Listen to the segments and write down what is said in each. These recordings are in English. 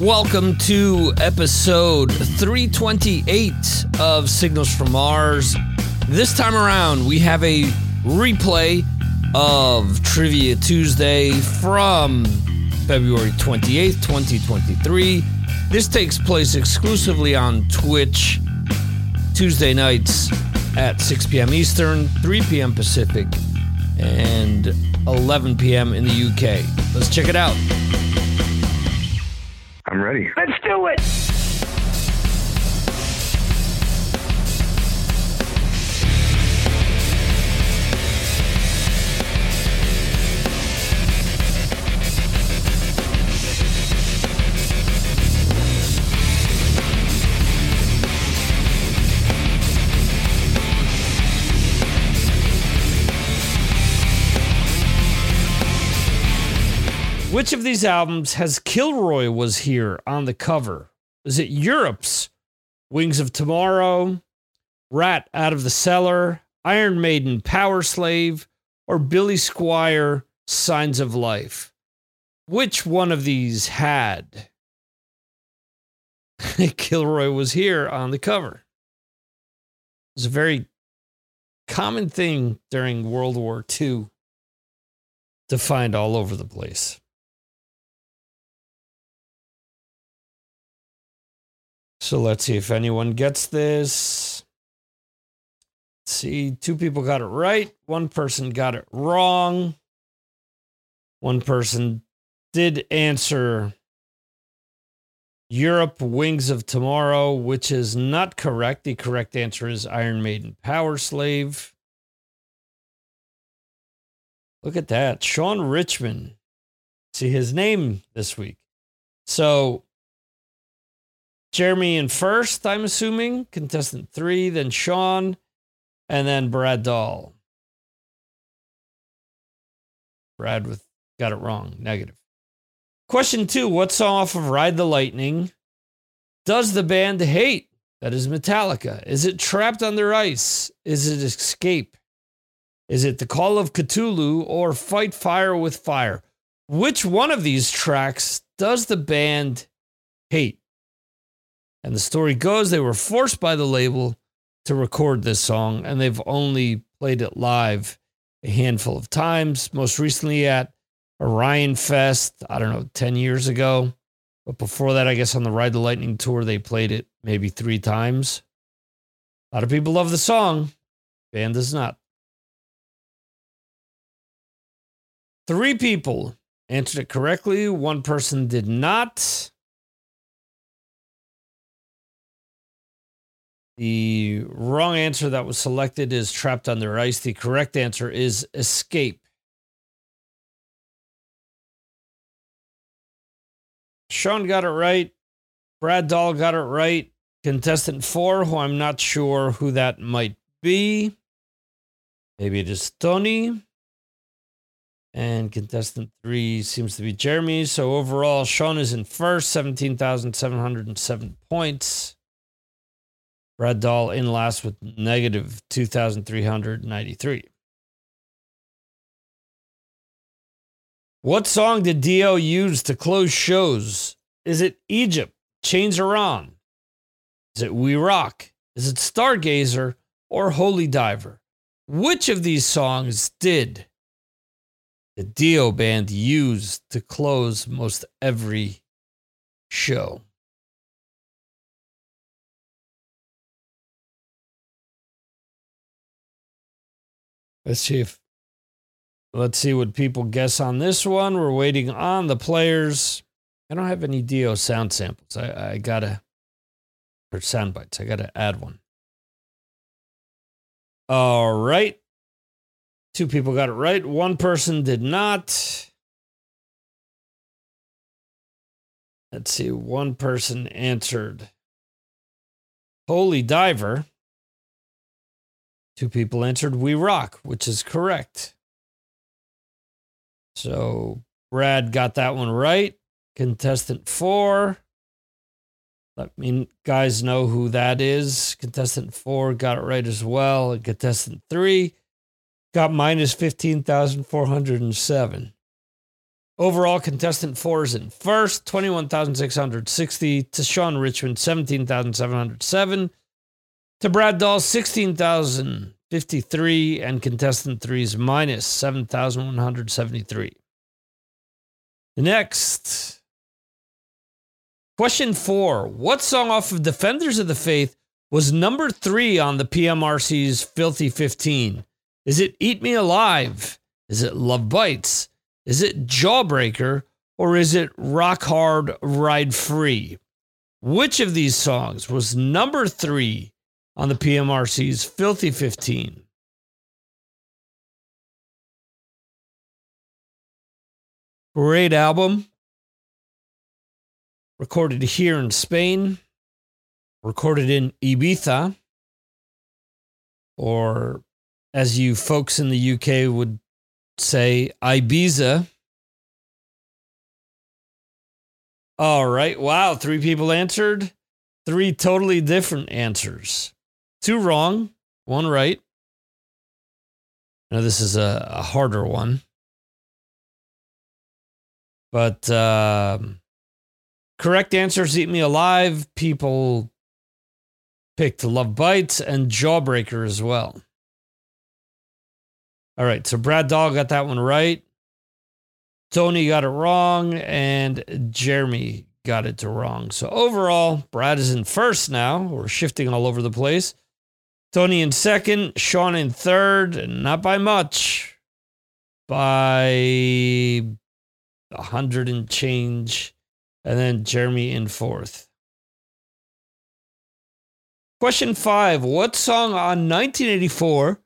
Welcome to episode 328 of Signals from Mars. This time around, we have a replay of Trivia Tuesday from February 28th, 2023. This takes place exclusively on Twitch Tuesday nights at 6 p.m. Eastern, 3 p.m. Pacific, and 11 p.m. in the UK. Let's check it out. I'm ready. Let's do it. Which of these albums has Kilroy was here on the cover? Is it Europe's Wings of Tomorrow, Ratt Out of the Cellar, Iron Maiden Powerslave, or Billy Squier Signs of Life? Which one of these had Kilroy was here on the cover? It's a very common thing during World War II to find all over the place. So let's see if anyone gets this. Let's see, two people got it right. One person got it wrong. One person did answer Europe Wings of Tomorrow, which is not correct. The correct answer is Iron Maiden Powerslave. Look at that. Sean Richmond. See his name this week. So Jeremy in first, I'm assuming. Contestant three, then Sean, and then Brad Dahl. Brad with got it wrong. Negative. Question two What song off of Ride the Lightning does the band hate? That is Metallica. Is it Trapped Under Ice? Is it Escape? Is it The Call of Cthulhu or Fight Fire with Fire? Which one of these tracks does the band hate? And the story goes they were forced by the label to record this song, and they've only played it live a handful of times, most recently at Orion Fest, I don't know, 10 years ago. But before that, I guess on the Ride the Lightning tour, they played it maybe three times. A lot of people love the song, band does not. Three people answered it correctly, one person did not. The wrong answer that was selected is trapped under ice. The correct answer is escape. Sean got it right. Brad Dahl got it right. Contestant four, who I'm not sure who that might be. Maybe it is Tony. And contestant three seems to be Jeremy. So overall, Sean is in first, 17,707 points. Brad Dahl in last with negative 2,393. What song did Dio use to close shows? Is it Egypt? Chains Are On? Is it We Rock? Is it Stargazer or Holy Diver? Which of these songs did the Dio band use to close most every show? Let's see if let's see what people guess on this one. We're waiting on the players. I don't have any Dio sound samples. I, I gotta or sound bites. I gotta add one. All right. Two people got it right. One person did not. Let's see. One person answered Holy Diver. Two people entered We Rock, which is correct. So Brad got that one right. Contestant four. Let me guys know who that is. Contestant four got it right as well. And contestant three got minus 15,407. Overall, contestant four is in first, 21,660. To Sean Richmond, 17,707. To Brad Dahl, 16,053. And contestant three is minus 7,173. Next, question four What song off of Defenders of the Faith was number three on the PMRC's Filthy 15? Is it Eat Me Alive? Is it Love Bites? Is it Jawbreaker? Or is it Rock Hard Ride Free? Which of these songs was number three on the PMRC's Filthy 15? Great album. Recorded here in Spain. Recorded in Ibiza. Or as you folks in the UK would say, Ibiza. All right. Wow. Three people answered. Three totally different answers. Two wrong, one right. Now, this is a, a harder one. But uh, correct answers Eat Me Alive. People picked Love Bites and Jawbreaker as well. All right, so Brad Dahl got that one right. Tony got it wrong, and Jeremy got it to wrong. So overall, Brad is in first now. We're shifting all over the place. Tony in second, Sean in third, and not by much, by a hundred and change, and then Jeremy in fourth. Question five: What song on 1984?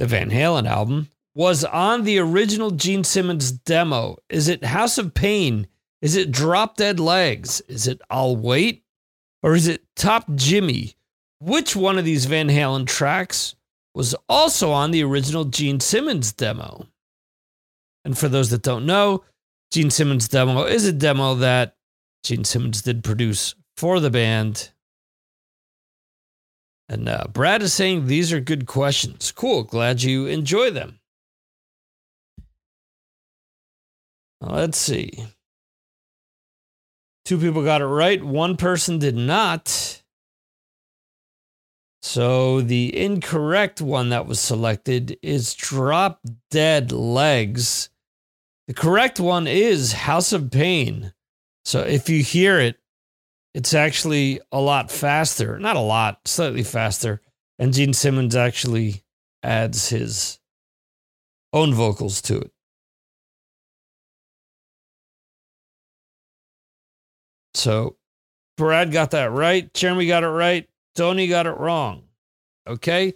the Van Halen album, was on the original Gene Simmons demo. Is it House of Pain? Is it Drop Dead Legs? Is it I'll Wait? Or is it Top Jimmy? Which one of these Van Halen tracks was also on the original Gene Simmons demo? And for those that don't know, Gene Simmons demo is a demo that Gene Simmons did produce for the band and uh, Brad is saying these are good questions. Cool. Glad you enjoy them. Let's see. Two people got it right. One person did not. So the incorrect one that was selected is Drop Dead Legs. The correct one is House of Pain. So if you hear it, it's actually a lot faster. Not a lot, slightly faster. And Gene Simmons actually adds his own vocals to it. So Brad got that right. Jeremy got it right. Tony got it wrong. Okay.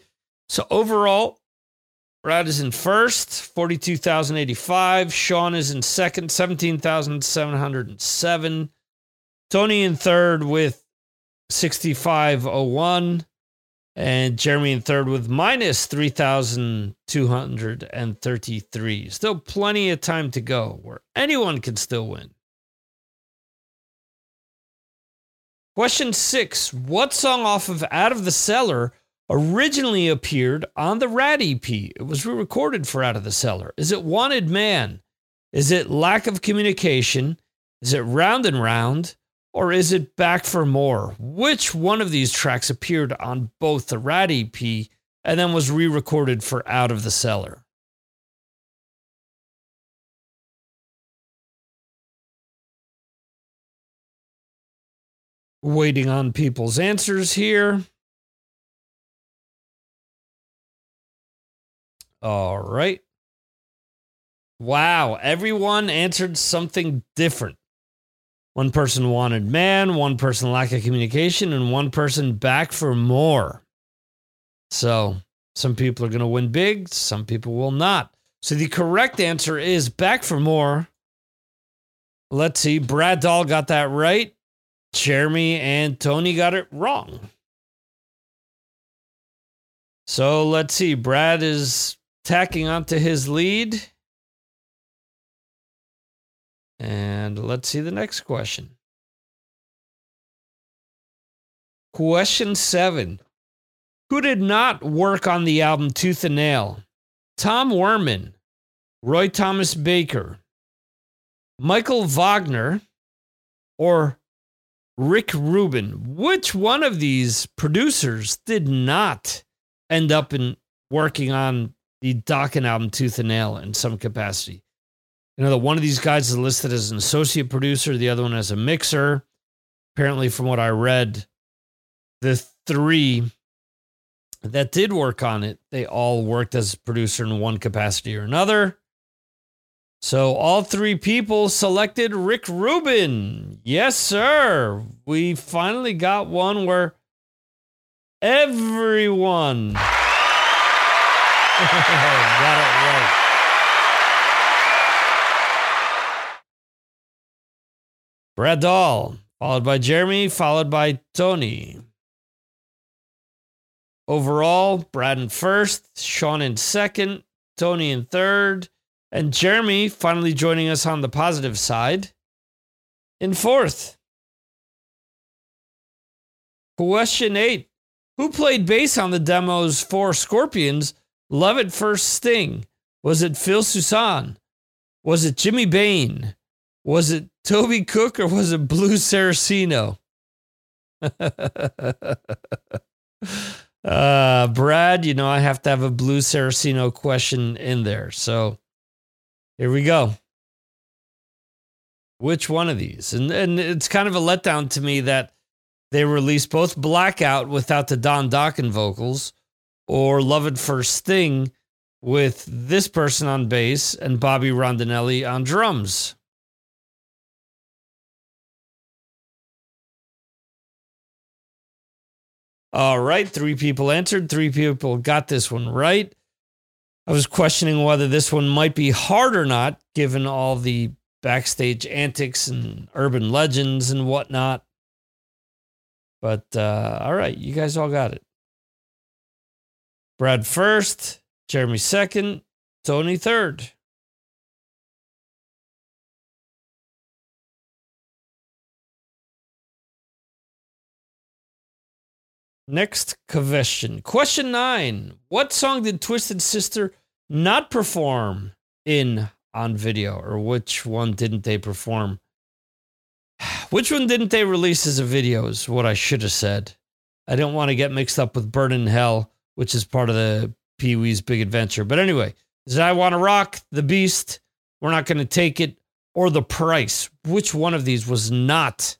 So overall, Brad is in first, 42,085. Sean is in second, 17,707. Tony in third with 6501 and Jeremy in third with minus 3,233. Still plenty of time to go where anyone can still win. Question six What song off of Out of the Cellar originally appeared on the Ratt EP? It was re recorded for Out of the Cellar. Is it Wanted Man? Is it Lack of Communication? Is it Round and Round? Or is it Back for More? Which one of these tracks appeared on both the Ratt EP and then was re recorded for Out of the Cellar? Waiting on people's answers here. All right. Wow, everyone answered something different. One person wanted man, one person lack of communication, and one person back for more. So some people are going to win big, some people will not. So the correct answer is back for more. Let's see. Brad Dahl got that right. Jeremy and Tony got it wrong. So let's see. Brad is tacking onto his lead. And let's see the next question. Question seven Who did not work on the album Tooth and Nail? Tom Werman, Roy Thomas Baker, Michael Wagner or Rick Rubin. Which one of these producers did not end up in working on the Dokken album Tooth and Nail in some capacity? You know, that one of these guys is listed as an associate producer, the other one as a mixer. Apparently, from what I read, the three that did work on it, they all worked as producer in one capacity or another. So all three people selected Rick Rubin. Yes, sir. We finally got one where everyone got it right. Brad Dahl, followed by Jeremy, followed by Tony. Overall, Brad in first, Sean in second, Tony in third, and Jeremy finally joining us on the positive side in fourth. Question eight Who played bass on the demos for Scorpions? Love at First Sting. Was it Phil Soussan? Was it Jimmy Bain? Was it Toby Cook or was it Blues Saraceno? uh, Brad, you know, I have to have a Blues Saraceno question in there. So here we go. Which one of these? And and it's kind of a letdown to me that they released both Blackout without the Don Dokken vocals or Love at First Sting with this person on bass and Bobby Rondinelli on drums. All right, three people answered, three people got this one right. I was questioning whether this one might be hard or not, given all the backstage antics and urban legends and whatnot. But uh, all right, you guys all got it. Brad first, Jeremy second, Tony third. Next question. Question nine. What song did Twisted Sister not perform in on video? Or which one didn't they perform? Which one didn't they release as a video is what I should have said. I didn't want to get mixed up with Burn in Hell, which is part of the Pee Wee's Big Adventure. But anyway, is I Want to Rock, The Beast, We're Not Going to Take It, or The Price? Which one of these was not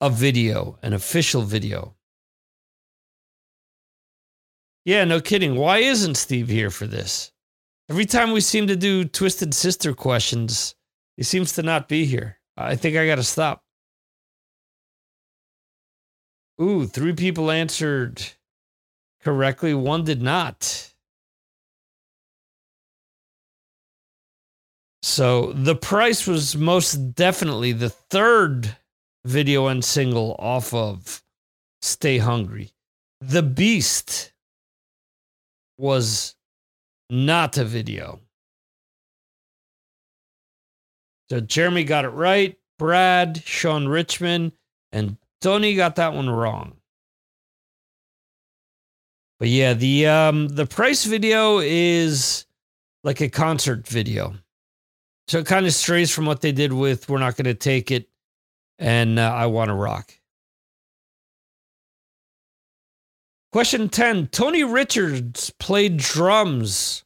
a video, an official video? Yeah, no kidding. Why isn't Steve here for this? Every time we seem to do Twisted Sister questions, he seems to not be here. I think I got to stop. Ooh, three people answered correctly, one did not. So the price was most definitely the third video and single off of Stay Hungry. The Beast was not a video. So Jeremy got it right. Brad, Sean Richmond, and Tony got that one wrong. But yeah, the um the price video is like a concert video. So it kind of strays from what they did with We're Not Going to Take It and uh, I Want to Rock. Question 10 Tony Richards played drums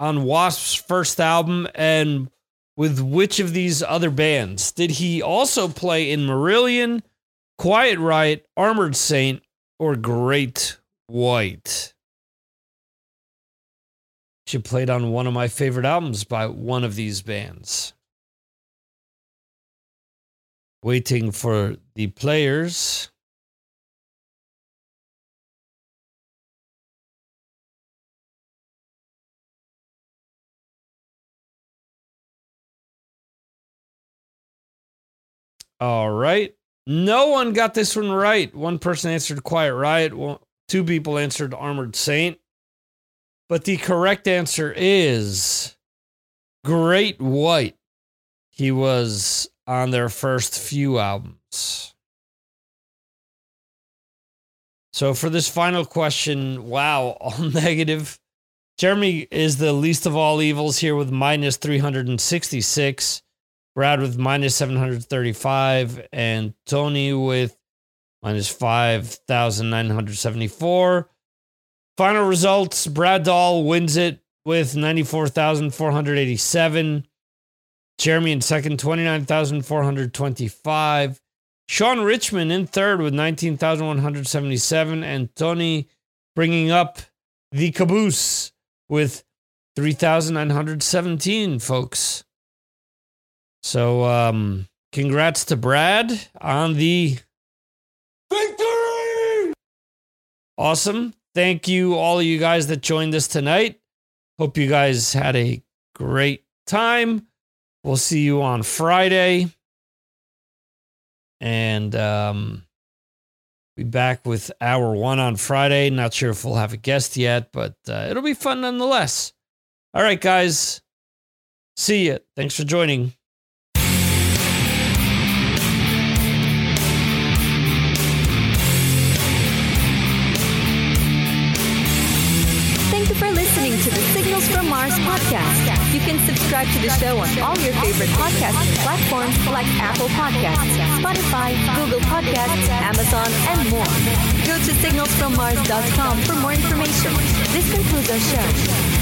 on Wasp's first album and with which of these other bands? Did he also play in Marillion, Quiet Riot, Armored Saint, or Great White? She played on one of my favorite albums by one of these bands. Waiting for the players. All right. No one got this one right. One person answered Quiet Riot. Two people answered Armored Saint. But the correct answer is Great White. He was on their first few albums. So for this final question, wow, all negative. Jeremy is the least of all evils here with minus 366. Brad with minus 735, and Tony with minus 5,974. Final results Brad Dahl wins it with 94,487. Jeremy in second, 29,425. Sean Richmond in third with 19,177. And Tony bringing up the caboose with 3,917, folks. So, um, congrats to Brad on the victory. Awesome. Thank you, all of you guys that joined us tonight. Hope you guys had a great time. We'll see you on Friday. And um, be back with hour one on Friday. Not sure if we'll have a guest yet, but uh, it'll be fun nonetheless. All right, guys. See you. Thanks for joining. Mars podcast. You can subscribe to the show on all your favorite podcasting platforms like Apple Podcasts, Spotify, Google Podcasts, Amazon, and more. Go to signalsfrommars.com for more information. This concludes our show.